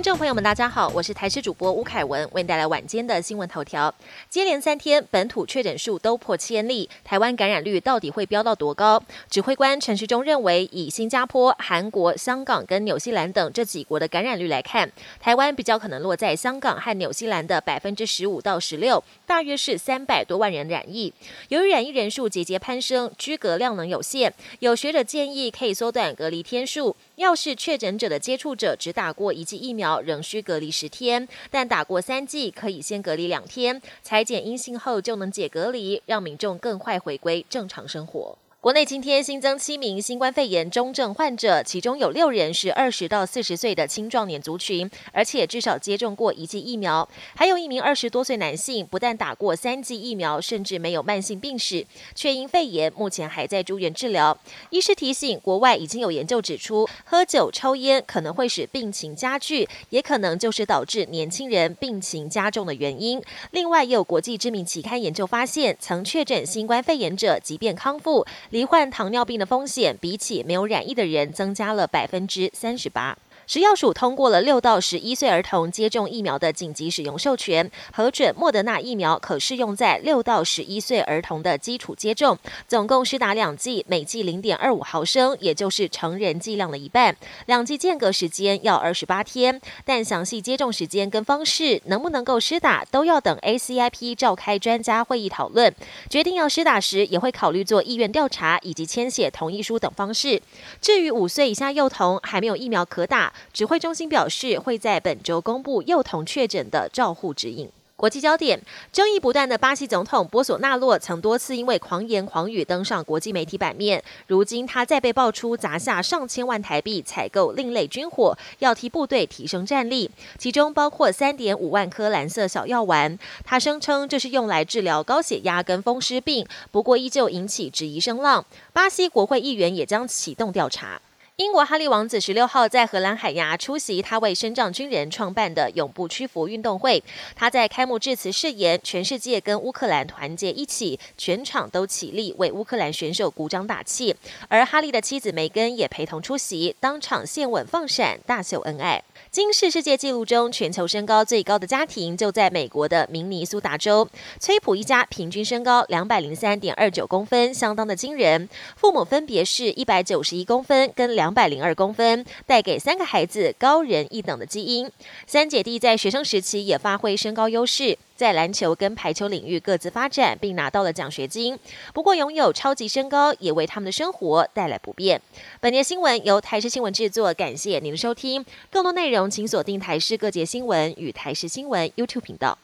听众朋友们，大家好，我是台视主播吴凯文，为您带来晚间的新闻头条。接连三天本土确诊数都破千例，台湾感染率到底会飙到多高？指挥官陈时中认为，以新加坡、韩国、香港跟纽西兰等这几国的感染率来看，台湾比较可能落在香港和纽西兰的百分之十五到十六，大约是三百多万人染疫。由于染疫人数节节攀升，居隔量能有限，有学者建议可以缩短隔离天数。要是确诊者的接触者只打过一剂疫苗，仍需隔离十天；但打过三剂，可以先隔离两天，裁剪阴性后就能解隔离，让民众更快回归正常生活。国内今天新增七名新冠肺炎中症患者，其中有六人是二十到四十岁的青壮年族群，而且至少接种过一剂疫苗。还有一名二十多岁男性，不但打过三剂疫苗，甚至没有慢性病史，却因肺炎目前还在住院治疗。医师提醒，国外已经有研究指出，喝酒、抽烟可能会使病情加剧，也可能就是导致年轻人病情加重的原因。另外，也有国际知名期刊研究发现，曾确诊新冠肺炎者，即便康复。罹患糖尿病的风险，比起没有染疫的人，增加了百分之三十八。食药署通过了六到十一岁儿童接种疫苗的紧急使用授权，核准莫德纳疫苗可适用在六到十一岁儿童的基础接种，总共施打两剂，每剂零点二五毫升，也就是成人剂量的一半。两剂间隔时间要二十八天，但详细接种时间跟方式能不能够施打，都要等 ACIP 召开专家会议讨论，决定要施打时也会考虑做意愿调查以及签写同意书等方式。至于五岁以下幼童还没有疫苗可打。指挥中心表示，会在本周公布幼童确诊的照护指引。国际焦点：争议不断的巴西总统波索纳洛曾多次因为狂言狂语登上国际媒体版面。如今他再被爆出砸下上千万台币采购另类军火，要替部队提升战力，其中包括三点五万颗蓝色小药丸。他声称这是用来治疗高血压跟风湿病，不过依旧引起质疑声浪。巴西国会议员也将启动调查。英国哈利王子十六号在荷兰海牙出席他为身障军人创办的永不屈服运动会。他在开幕致辞誓言：“全世界跟乌克兰团结一起，全场都起立为乌克兰选手鼓掌打气。”而哈利的妻子梅根也陪同出席，当场献吻放闪，大秀恩爱。惊世世界纪录中，全球身高最高的家庭就在美国的明尼苏达州。崔普一家平均身高两百零三点二九公分，相当的惊人。父母分别是一百九十一公分跟两百零二公分，带给三个孩子高人一等的基因。三姐弟在学生时期也发挥身高优势。在篮球跟排球领域各自发展，并拿到了奖学金。不过，拥有超级身高也为他们的生活带来不便。本节新闻由台视新闻制作，感谢您的收听。更多内容请锁定台视各界新闻与台视新闻 YouTube 频道。